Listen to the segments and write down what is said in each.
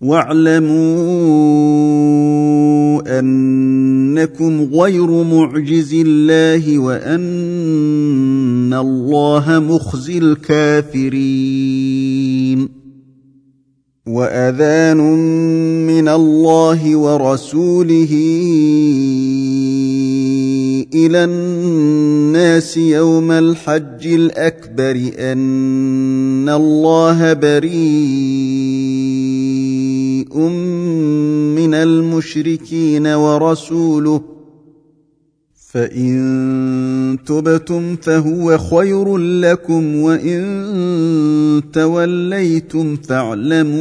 واعلموا أنكم غير معجز الله وأن الله مخزي الكافرين. وأذان من الله ورسوله إلى الناس يوم الحج الأكبر أن الله بريء من المشركين ورسوله فإن تبتم فهو خير لكم وإن توليتم فاعلموا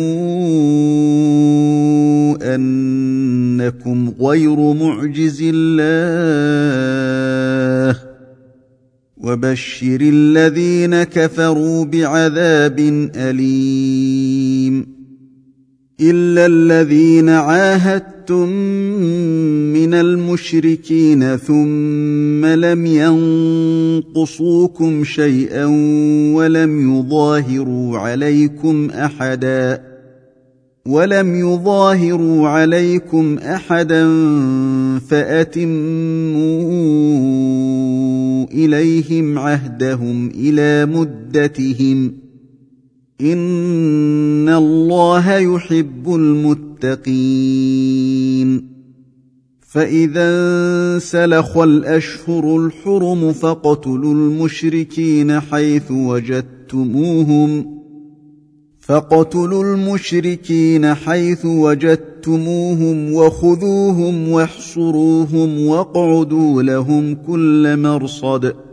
أنكم غير معجز الله وبشر الذين كفروا بعذاب أليم الا الذين عاهدتم من المشركين ثم لم ينقصوكم شيئا ولم يظاهروا عليكم احدا ولم يظاهروا عليكم احدا فاتموا اليهم عهدهم إلى مدتهم ان الله يحب المتقين فاذا انسلخ الاشهر الحرم فاقتلوا المشركين حيث وجدتموهم فاقتلوا المشركين حيث وجدتموهم وخذوهم واحصروهم واقعدوا لهم كل مرصد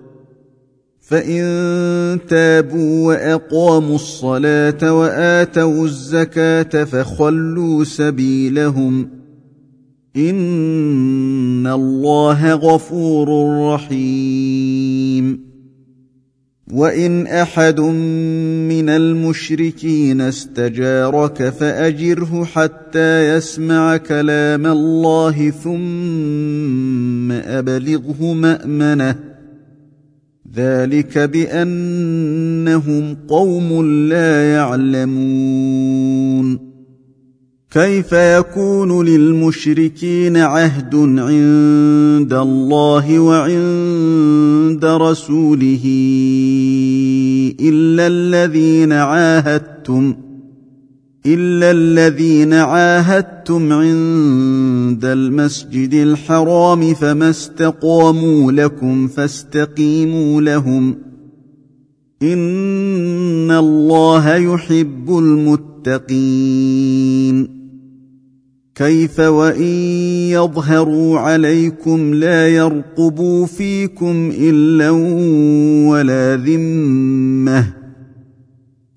فان تابوا واقاموا الصلاه واتوا الزكاه فخلوا سبيلهم ان الله غفور رحيم وان احد من المشركين استجارك فاجره حتى يسمع كلام الله ثم ابلغه مامنه ذلك بأنهم قوم لا يعلمون. كيف يكون للمشركين عهد عند الله وعند رسوله إلا الذين عاهدتم؟ الا الذين عاهدتم عند المسجد الحرام فما استقاموا لكم فاستقيموا لهم ان الله يحب المتقين كيف وان يظهروا عليكم لا يرقبوا فيكم الا ولا ذمه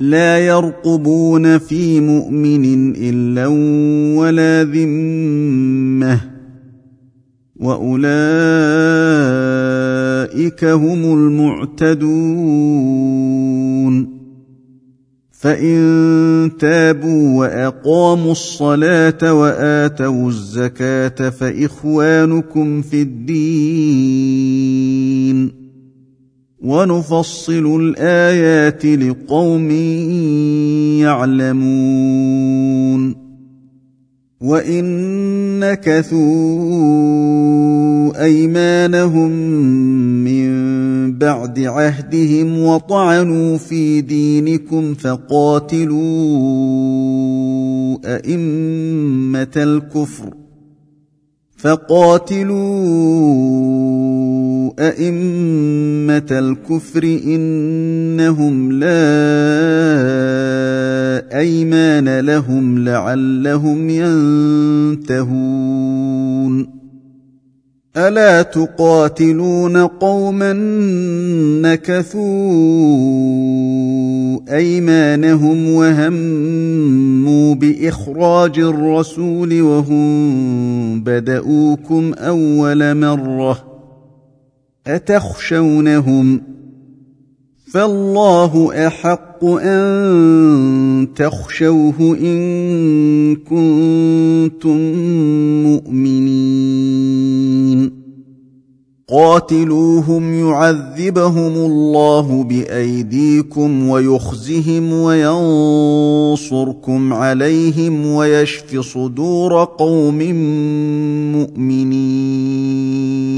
لا يرقبون في مؤمن إلا ولا ذمة وأولئك هم المعتدون فإن تابوا وأقاموا الصلاة وآتوا الزكاة فإخوانكم في الدين ونفصل الآيات لقوم يعلمون. وإن نكثوا أيمانهم من بعد عهدهم وطعنوا في دينكم فقاتلوا أئمة الكفر. فقاتلوا أئمة الكفر إنهم لا أيمان لهم لعلهم ينتهون. ألا تقاتلون قوما نكثوا أيمانهم وهموا بإخراج الرسول وهم بداوكم أول مرة أتخشونهم فالله أحق أن تخشوه إن كنتم مؤمنين. قاتلوهم يعذبهم الله بأيديكم ويخزهم وينصركم عليهم ويشف صدور قوم مؤمنين.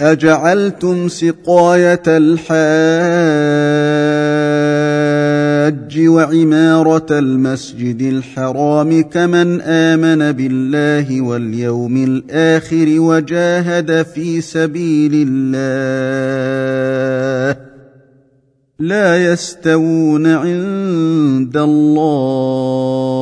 أجعلتم سقاية الحاج وعمارة المسجد الحرام كمن آمن بالله واليوم الآخر وجاهد في سبيل الله. لا يستوون عند الله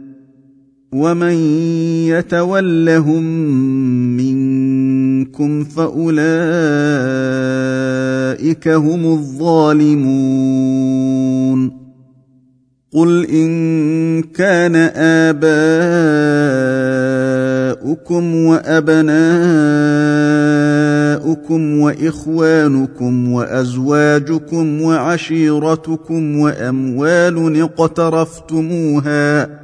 ومن يتولهم منكم فاولئك هم الظالمون قل ان كان اباؤكم وابناؤكم واخوانكم وازواجكم وعشيرتكم واموال اقترفتموها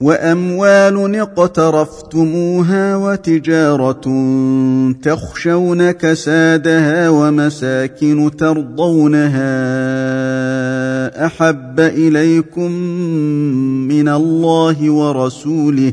وأموال اقترفتموها وتجارة تخشون كسادها ومساكن ترضونها أحب إليكم من الله ورسوله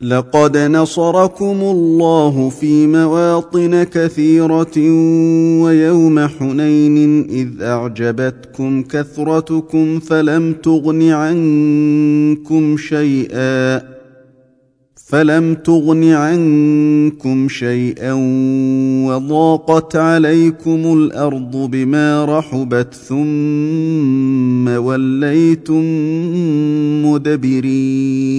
لقد نصركم الله في مواطن كثيرة ويوم حنين إذ أعجبتكم كثرتكم فلم تغن عنكم شيئا فلم تغن عنكم شيئا وضاقت عليكم الأرض بما رحبت ثم وليتم مدبرين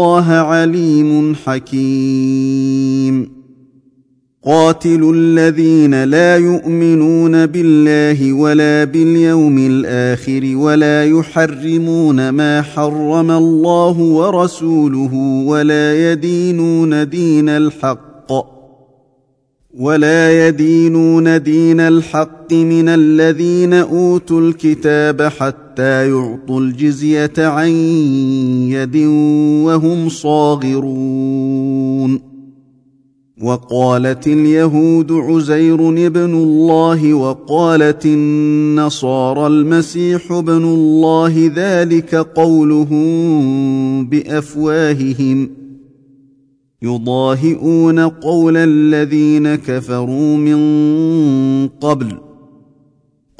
الله عليم حكيم. قاتلوا الذين لا يؤمنون بالله ولا باليوم الآخر ولا يحرمون ما حرم الله ورسوله ولا يدينون دين الحق ولا يدينون دين الحق من الذين أوتوا الكتاب حتى يعطوا الجزية عن يد وهم صاغرون. وقالت اليهود عزير ابن الله وقالت النصارى المسيح ابن الله ذلك قولهم بأفواههم. يضاهئون قول الذين كفروا من قبل.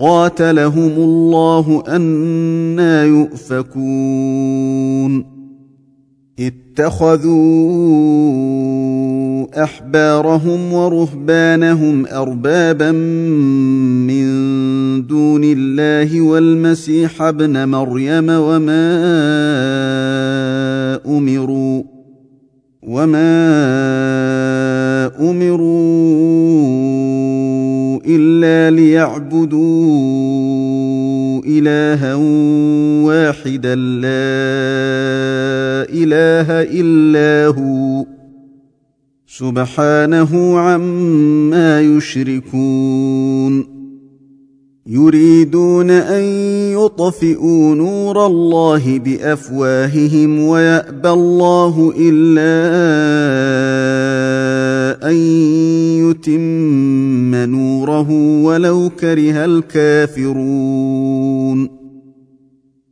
قاتلهم الله أنا يؤفكون. اتخذوا أحبارهم ورهبانهم أربابا من دون الله والمسيح ابن مريم وما أمروا وما امروا الا ليعبدوا الها واحدا لا اله الا هو سبحانه عما يشركون يريدون أن يطفئوا نور الله بأفواههم ويأبى الله إلا أن يتم نوره ولو كره الكافرون.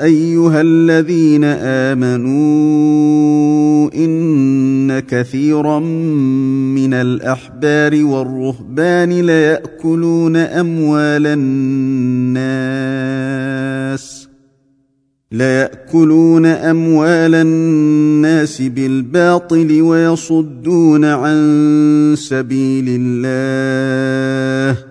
أيها الذين آمنوا إن كثيرا من الأحبار والرهبان ليأكلون أموال الناس ليأكلون أموال الناس بالباطل ويصدون عن سبيل الله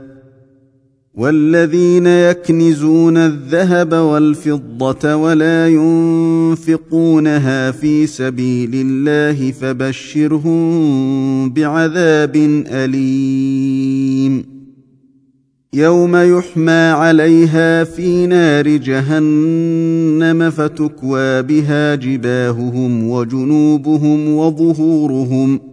والذين يكنزون الذهب والفضة ولا ينفقونها في سبيل الله فبشرهم بعذاب أليم. يوم يحمى عليها في نار جهنم فتكوى بها جباههم وجنوبهم وظهورهم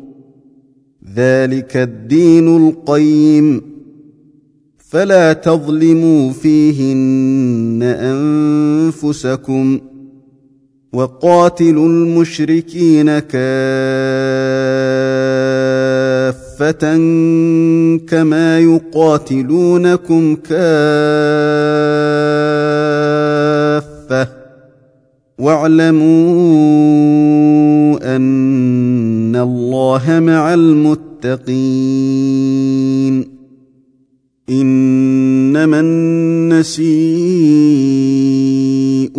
ذلك الدين القيم. فلا تظلموا فيهن أنفسكم وقاتلوا المشركين كافة كما يقاتلونكم كافة. واعلموا أن الله مع المتقين. إنما النسيء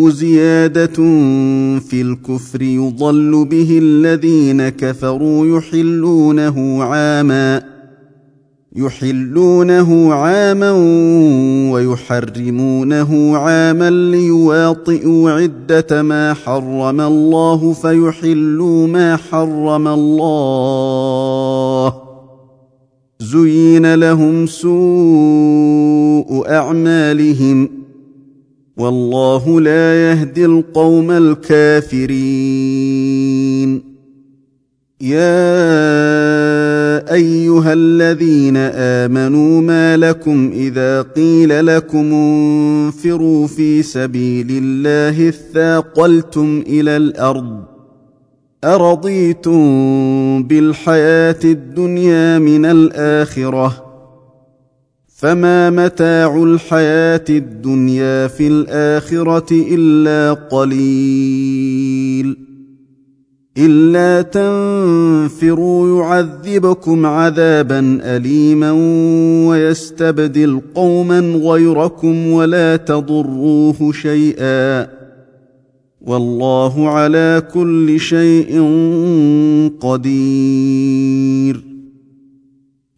زيادة في الكفر يضل به الذين كفروا يحلونه عاماً. يحلونه عاما ويحرمونه عاما ليواطئوا عدة ما حرم الله فيحلوا ما حرم الله. زين لهم سوء أعمالهم. والله لا يهدي القوم الكافرين. يا أيها الذين آمنوا ما لكم إذا قيل لكم انفروا في سبيل الله اثاقلتم إلى الأرض أرضيتم بالحياة الدنيا من الآخرة فما متاع الحياة الدنيا في الآخرة إلا قليل إلا تنفروا يعذبكم عذابا اليما ويستبدل قوما غيركم ولا تضروه شيئا والله على كل شيء قدير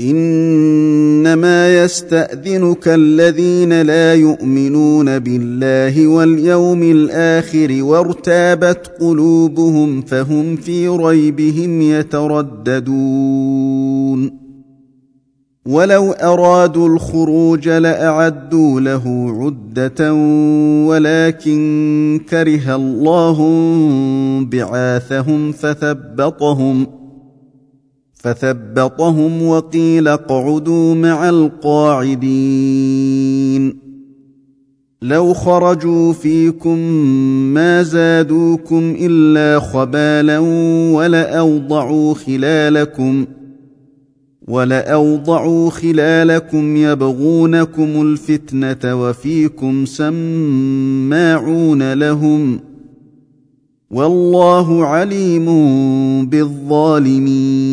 إنما يستأذنك الذين لا يؤمنون بالله واليوم الآخر وارتابت قلوبهم فهم في ريبهم يترددون. ولو أرادوا الخروج لأعدوا له عدة ولكن كره الله بعاثهم فثبطهم فثبطهم وقيل اقعدوا مع القاعدين لو خرجوا فيكم ما زادوكم إلا خبالا ولأوضعوا خلالكم ۖ ولاوضعوا خلالكم يبغونكم الفتنه وفيكم سماعون لهم والله عليم بالظالمين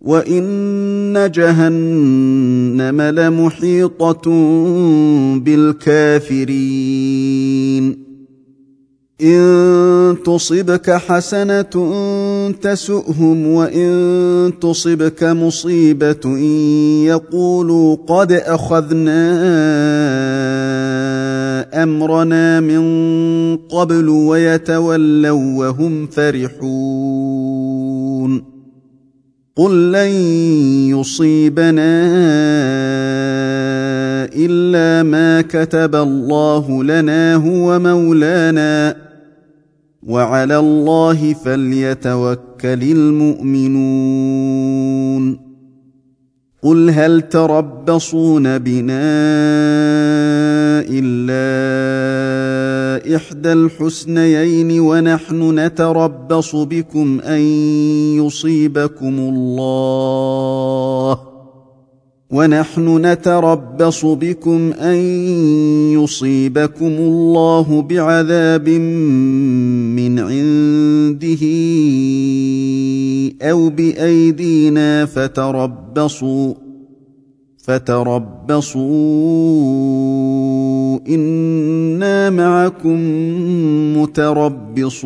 وان جهنم لمحيطه بالكافرين ان تصبك حسنه تسؤهم وان تصبك مصيبه يقولوا قد اخذنا امرنا من قبل ويتولوا وهم فرحون قل لن يصيبنا الا ما كتب الله لنا هو مولانا وعلى الله فليتوكل المؤمنون قل هل تربصون بنا الا احدى الحسنيين ونحن نتربص بكم ان يصيبكم الله ونحن نتربص بكم أن يصيبكم الله بعذاب من عنده أو بأيدينا فتربصوا فتربصوا. إنا معكم متربصون.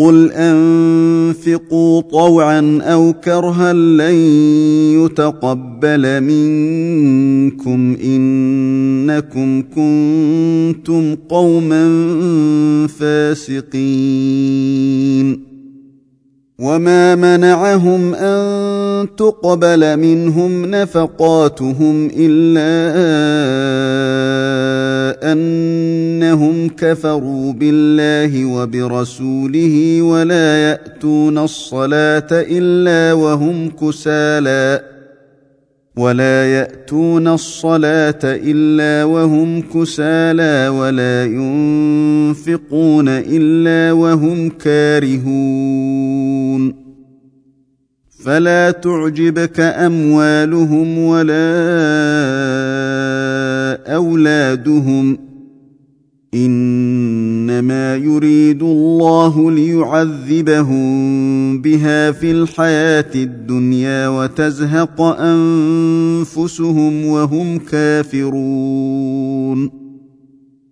قل انفقوا طوعا أو كرها لن يتقبل منكم انكم كنتم قوما فاسقين وما منعهم ان تقبل منهم نفقاتهم الا انهم كفروا بالله وبرسوله ولا يأتون الصلاة إلا وهم كسالى. ولا يأتون الصلاة إلا وهم كسالى ولا ينفقون إلا وهم كارهون. فلا تعجبك أموالهم ولا أولادهم إنما يريد الله ليعذبهم بها في الحياة الدنيا وتزهق أنفسهم وهم كافرون.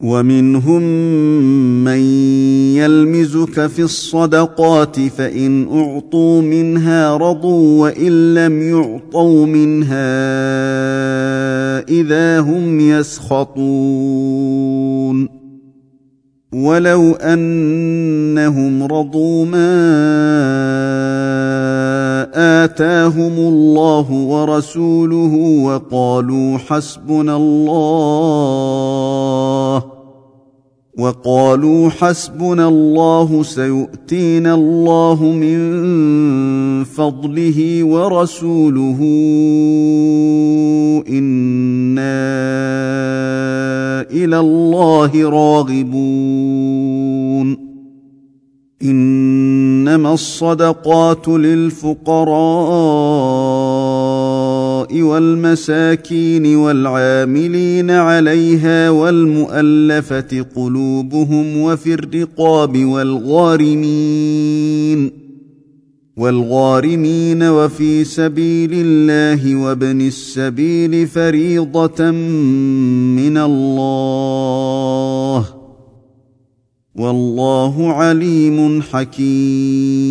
ومنهم من يلمزك في الصدقات فإن أعطوا منها رضوا وإن لم يعطوا منها إذا هم يسخطون. ولو أنهم رضوا ما آتاهم الله ورسوله وقالوا حسبنا الله وقالوا حسبنا الله سيؤتينا الله من فضله ورسوله إنا إلى الله راغبون. إنما الصدقات للفقراء والمساكين والعاملين عليها والمؤلفة قلوبهم وفي الرقاب والغارمين والغارمين وفي سبيل الله وابن السبيل فريضة من الله والله عليم حكيم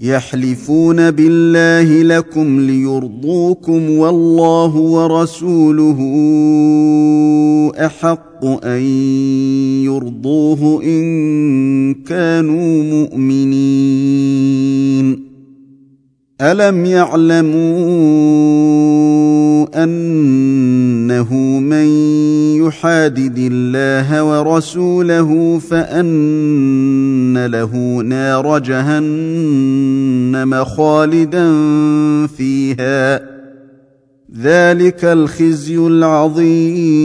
يحلفون بالله لكم ليرضوكم والله ورسوله أحق أن يرضوه إن كانوا مؤمنين. الم يعلموا انه من يحادد الله ورسوله فان له نار جهنم خالدا فيها ذلك الخزي العظيم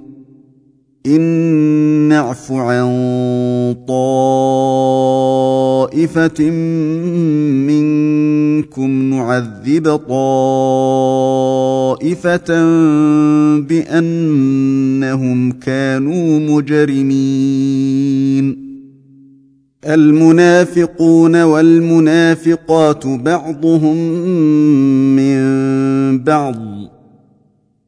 إن نعف عن طائفة منكم نعذب طائفة بأنهم كانوا مجرمين. المنافقون والمنافقات بعضهم من بعض.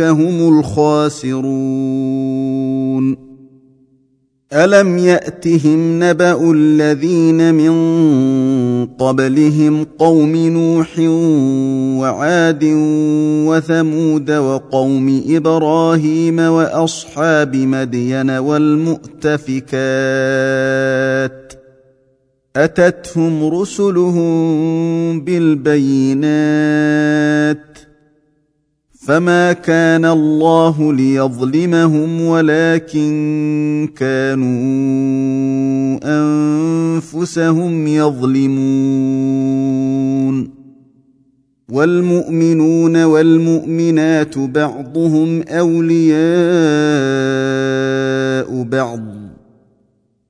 هم الخاسرون الم ياتهم نبا الذين من قبلهم قوم نوح وعاد وثمود وقوم إبراهيم واصحاب مدين والمؤتفكات اتتهم رسلهم بالبينات فما كان الله ليظلمهم ولكن كانوا انفسهم يظلمون والمؤمنون والمؤمنات بعضهم اولياء بعض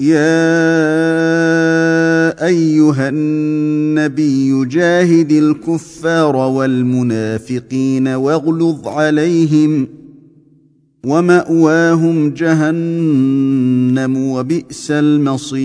يا أيها النبي جاهد الكفار والمنافقين واغلظ عليهم ومأواهم جهنم وبئس المصير.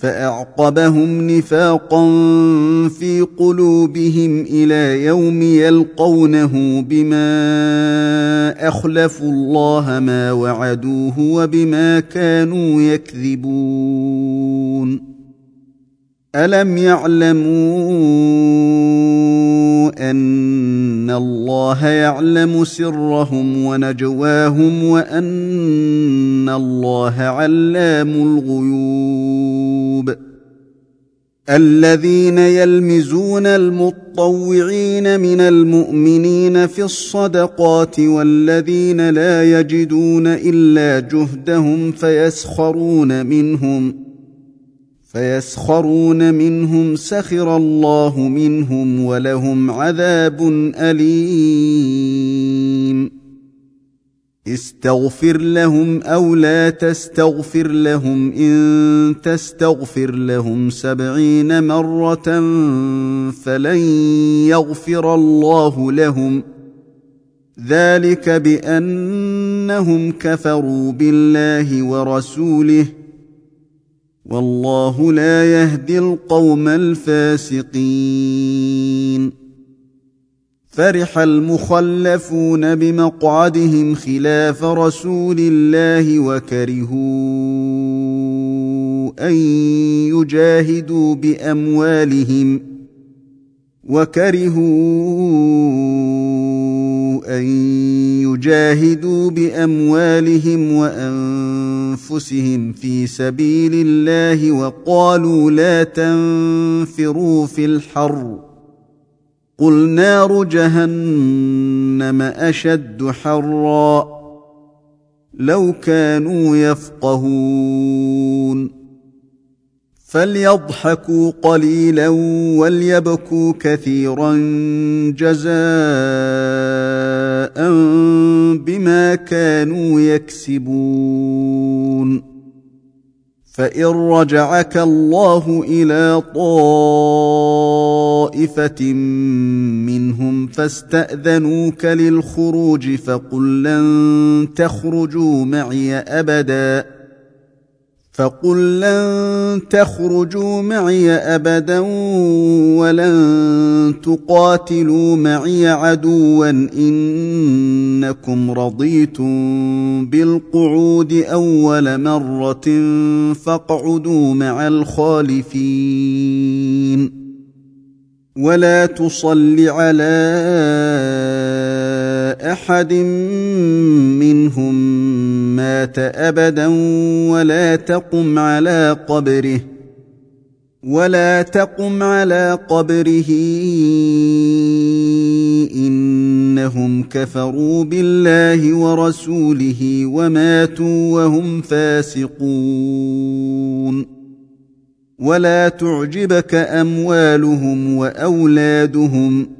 فأعقبهم نفاقا في قلوبهم إلى يوم يلقونه بما أخلفوا الله ما وعدوه وبما كانوا يكذبون. الم يعلموا ان الله يعلم سرهم ونجواهم وان الله علام الغيوب الذين يلمزون المطوعين من المؤمنين في الصدقات والذين لا يجدون الا جهدهم فيسخرون منهم فيسخرون منهم سخر الله منهم ولهم عذاب أليم. استغفر لهم أو لا تستغفر لهم إن تستغفر لهم سبعين مرة فلن يغفر الله لهم. ذلك بأنهم كفروا بالله ورسوله والله لا يهدي القوم الفاسقين. فرح المخلفون بمقعدهم خلاف رسول الله وكرهوا أن يجاهدوا بأموالهم وكرهوا أن يجاهدوا بأموالهم وأنفسهم في سبيل الله وقالوا لا تنفروا في الحر. قل نار جهنم أشد حرا. لو كانوا يفقهون. فليضحكوا قليلا وليبكوا كثيرا. جزاء بما كانوا يكسبون. فإن رجعك الله إلى طائفة منهم فاستأذنوك للخروج فقل لن تخرجوا معي أبدا. فقل لن تخرجوا معي ابدا ولن تقاتلوا معي عدوا انكم رضيتم بالقعود اول مره فاقعدوا مع الخالفين ولا تصل على أحد منهم مات أبدا ولا تقم على قبره ولا تقم على قبره. إنهم كفروا بالله ورسوله وماتوا وهم فاسقون. ولا تعجبك أموالهم وأولادهم.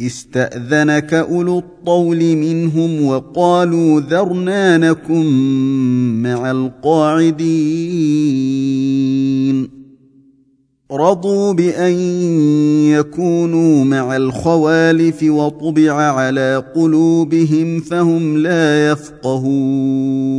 استأذنك أولو الطول منهم وقالوا ذرنا نكن مع القاعدين. رضوا بأن يكونوا مع الخوالف وطبع على قلوبهم فهم لا يفقهون.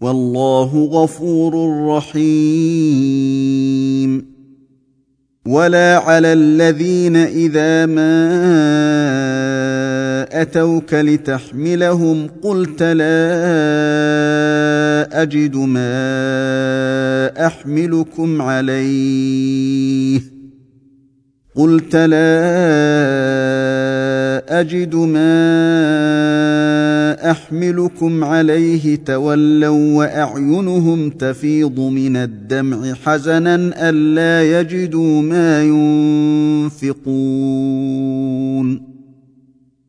والله غفور رحيم. ولا على الذين إذا ما أتوك لتحملهم قلت لا أجد ما أحملكم عليه. قلت لا أجد ما أحملكم عليه تولوا وأعينهم تفيض من الدمع حزنا الا يجدوا ما ينفقون.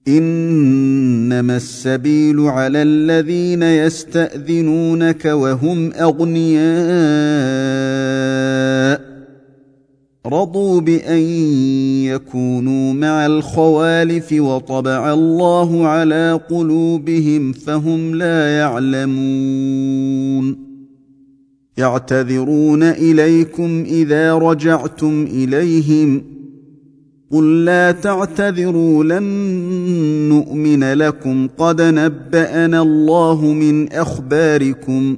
إنما السبيل على الذين يستأذنونك وهم أغنياء. رضوا بأن يكونوا مع الخوالف وطبع الله على قلوبهم فهم لا يعلمون. يعتذرون إليكم إذا رجعتم إليهم. قل لا تعتذروا لن نؤمن لكم. قد نبأنا الله من أخباركم.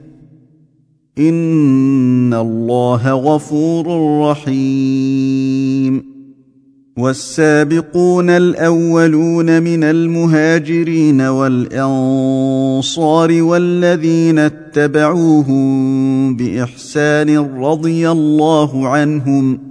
ان الله غفور رحيم والسابقون الاولون من المهاجرين والانصار والذين اتبعوهم باحسان رضي الله عنهم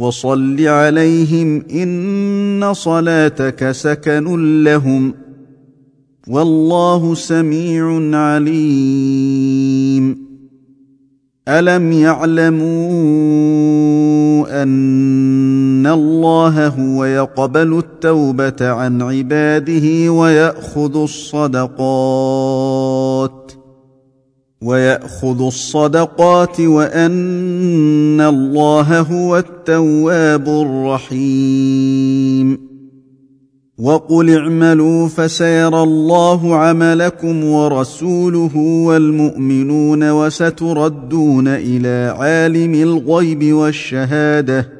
وصل عليهم إن صلاتك سكن لهم والله سميع عليم. ألم يعلموا أن الله هو يقبل التوبة عن عباده ويأخذ الصدقات؟ ويأخذ الصدقات وأن الله هو التواب الرحيم. وقل اعملوا فسيرى الله عملكم ورسوله والمؤمنون وستردون إلى عالم الغيب والشهادة.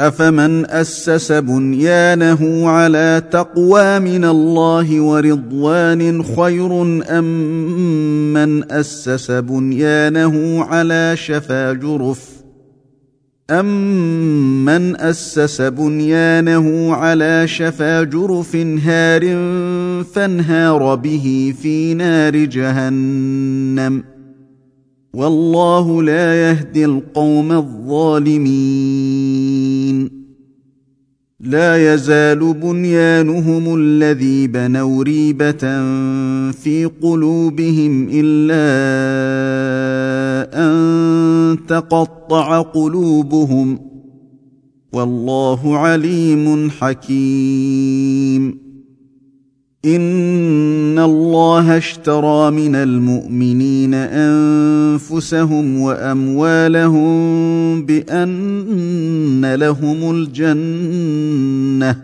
أفمن أسس بنيانه على تقوى من الله ورضوان خير أم من أسس بنيانه على شفا جرف؟ امن أسس بنيانه على شفا جرف هار فانهار به في نار جهنم؟ والله لا يهدي القوم الظالمين. لا يزال بنيانهم الذي بنوا ريبة في قلوبهم إلا أن تقطع قلوبهم. والله عليم حكيم. ان الله اشترى من المؤمنين انفسهم واموالهم بان لهم الجنه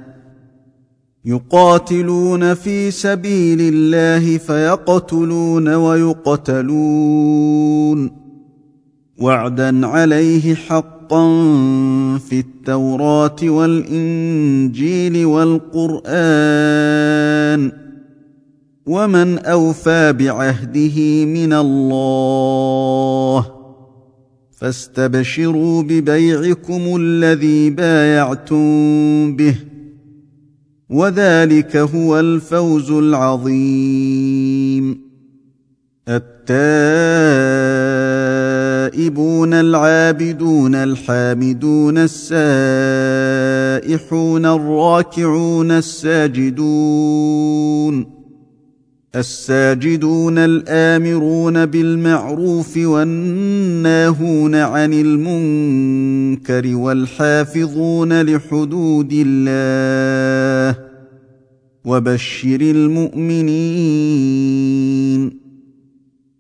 يقاتلون في سبيل الله فيقتلون ويقتلون وعدا عليه حقا في التوراة والإنجيل والقرآن ومن أوفى بعهده من الله فاستبشروا ببيعكم الذي بايعتم به وذلك هو الفوز العظيم التائبون العابدون الحامدون السائحون الراكعون الساجدون الساجدون الآمرون بالمعروف والناهون عن المنكر والحافظون لحدود الله وبشر المؤمنين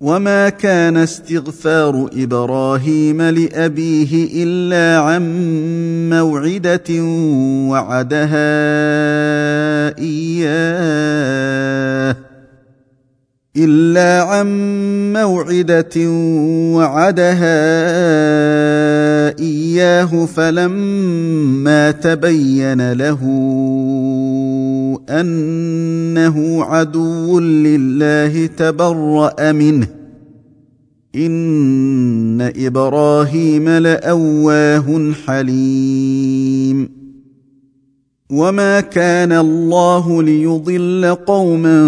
وما كان استغفار إبراهيم لابيه الا عن موعده وعدها اياه الا عن موعده وعدها فلما تبين له أنه عدو لله تبرأ منه. إن إبراهيم لأواه حليم. وما كان الله ليضل قوما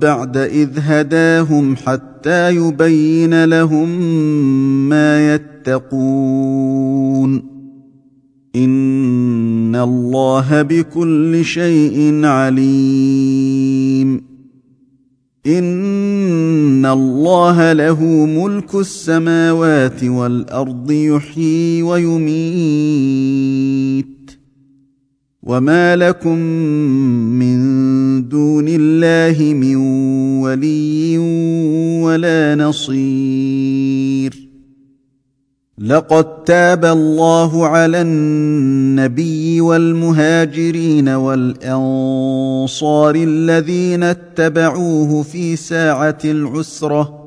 بعد إذ هداهم حتى يبين لهم ما يتقون إن الله بكل شيء عليم إن الله له ملك السماوات والأرض يحيي ويميت وما لكم من دون الله من ولي ولا نصير لقد تاب الله على النبي والمهاجرين والأنصار الذين اتبعوه في ساعة العسرة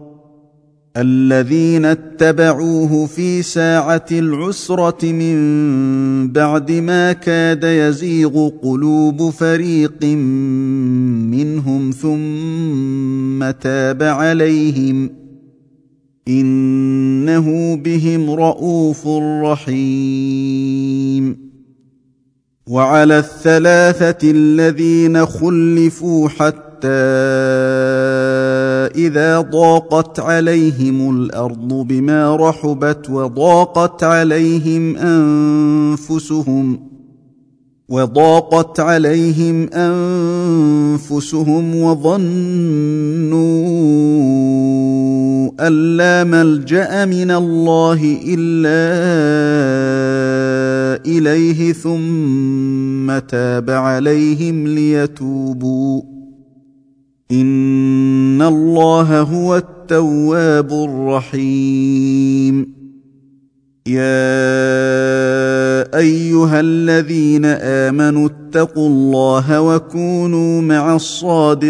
الذين اتبعوه في ساعة العسرة من بعد ما كاد يزيغ قلوب فريق منهم ثم تاب عليهم. إنه بهم رءوف رحيم. وعلى الثلاثة الذين خلفوا حتى إذا ضاقت عليهم الأرض بما رحبت وضاقت عليهم أنفسهم وضاقت عليهم أنفسهم وظنوا ان لا ملجأ من الله إلا إليه ثم تاب عليهم ليتوبوا. إن الله هو التواب الرحيم. يا أيها الذين آمنوا اتقوا الله وكونوا مع الصادقين.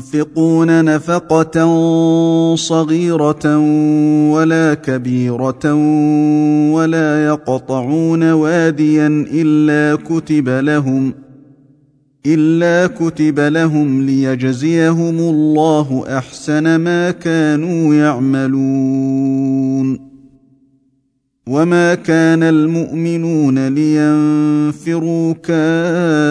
ينفقون نفقة صغيرة ولا كبيرة ولا يقطعون واديا إلا كتب لهم إلا كتب لهم ليجزيهم الله أحسن ما كانوا يعملون وما كان المؤمنون لينفروا كافة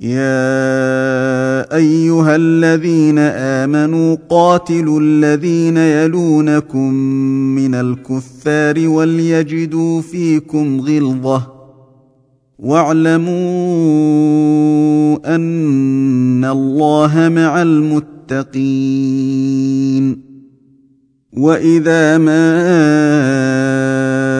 يا ايها الذين امنوا قاتلوا الذين يلونكم من الكفار وليجدوا فيكم غلظه واعلموا ان الله مع المتقين واذا ما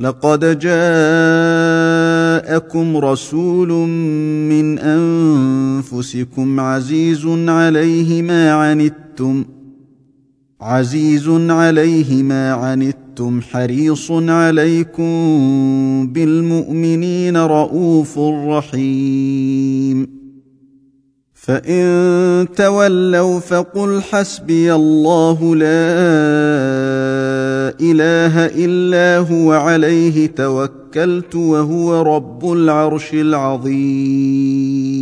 لقد جاءكم رسول من أنفسكم عزيز عليه ما عنتم عزيز عليه ما عنتم حريص عليكم بالمؤمنين رءوف رحيم. فإن تولوا فقل حسبي الله لا إله إلا هو عليه توكلت وهو رب العرش العظيم.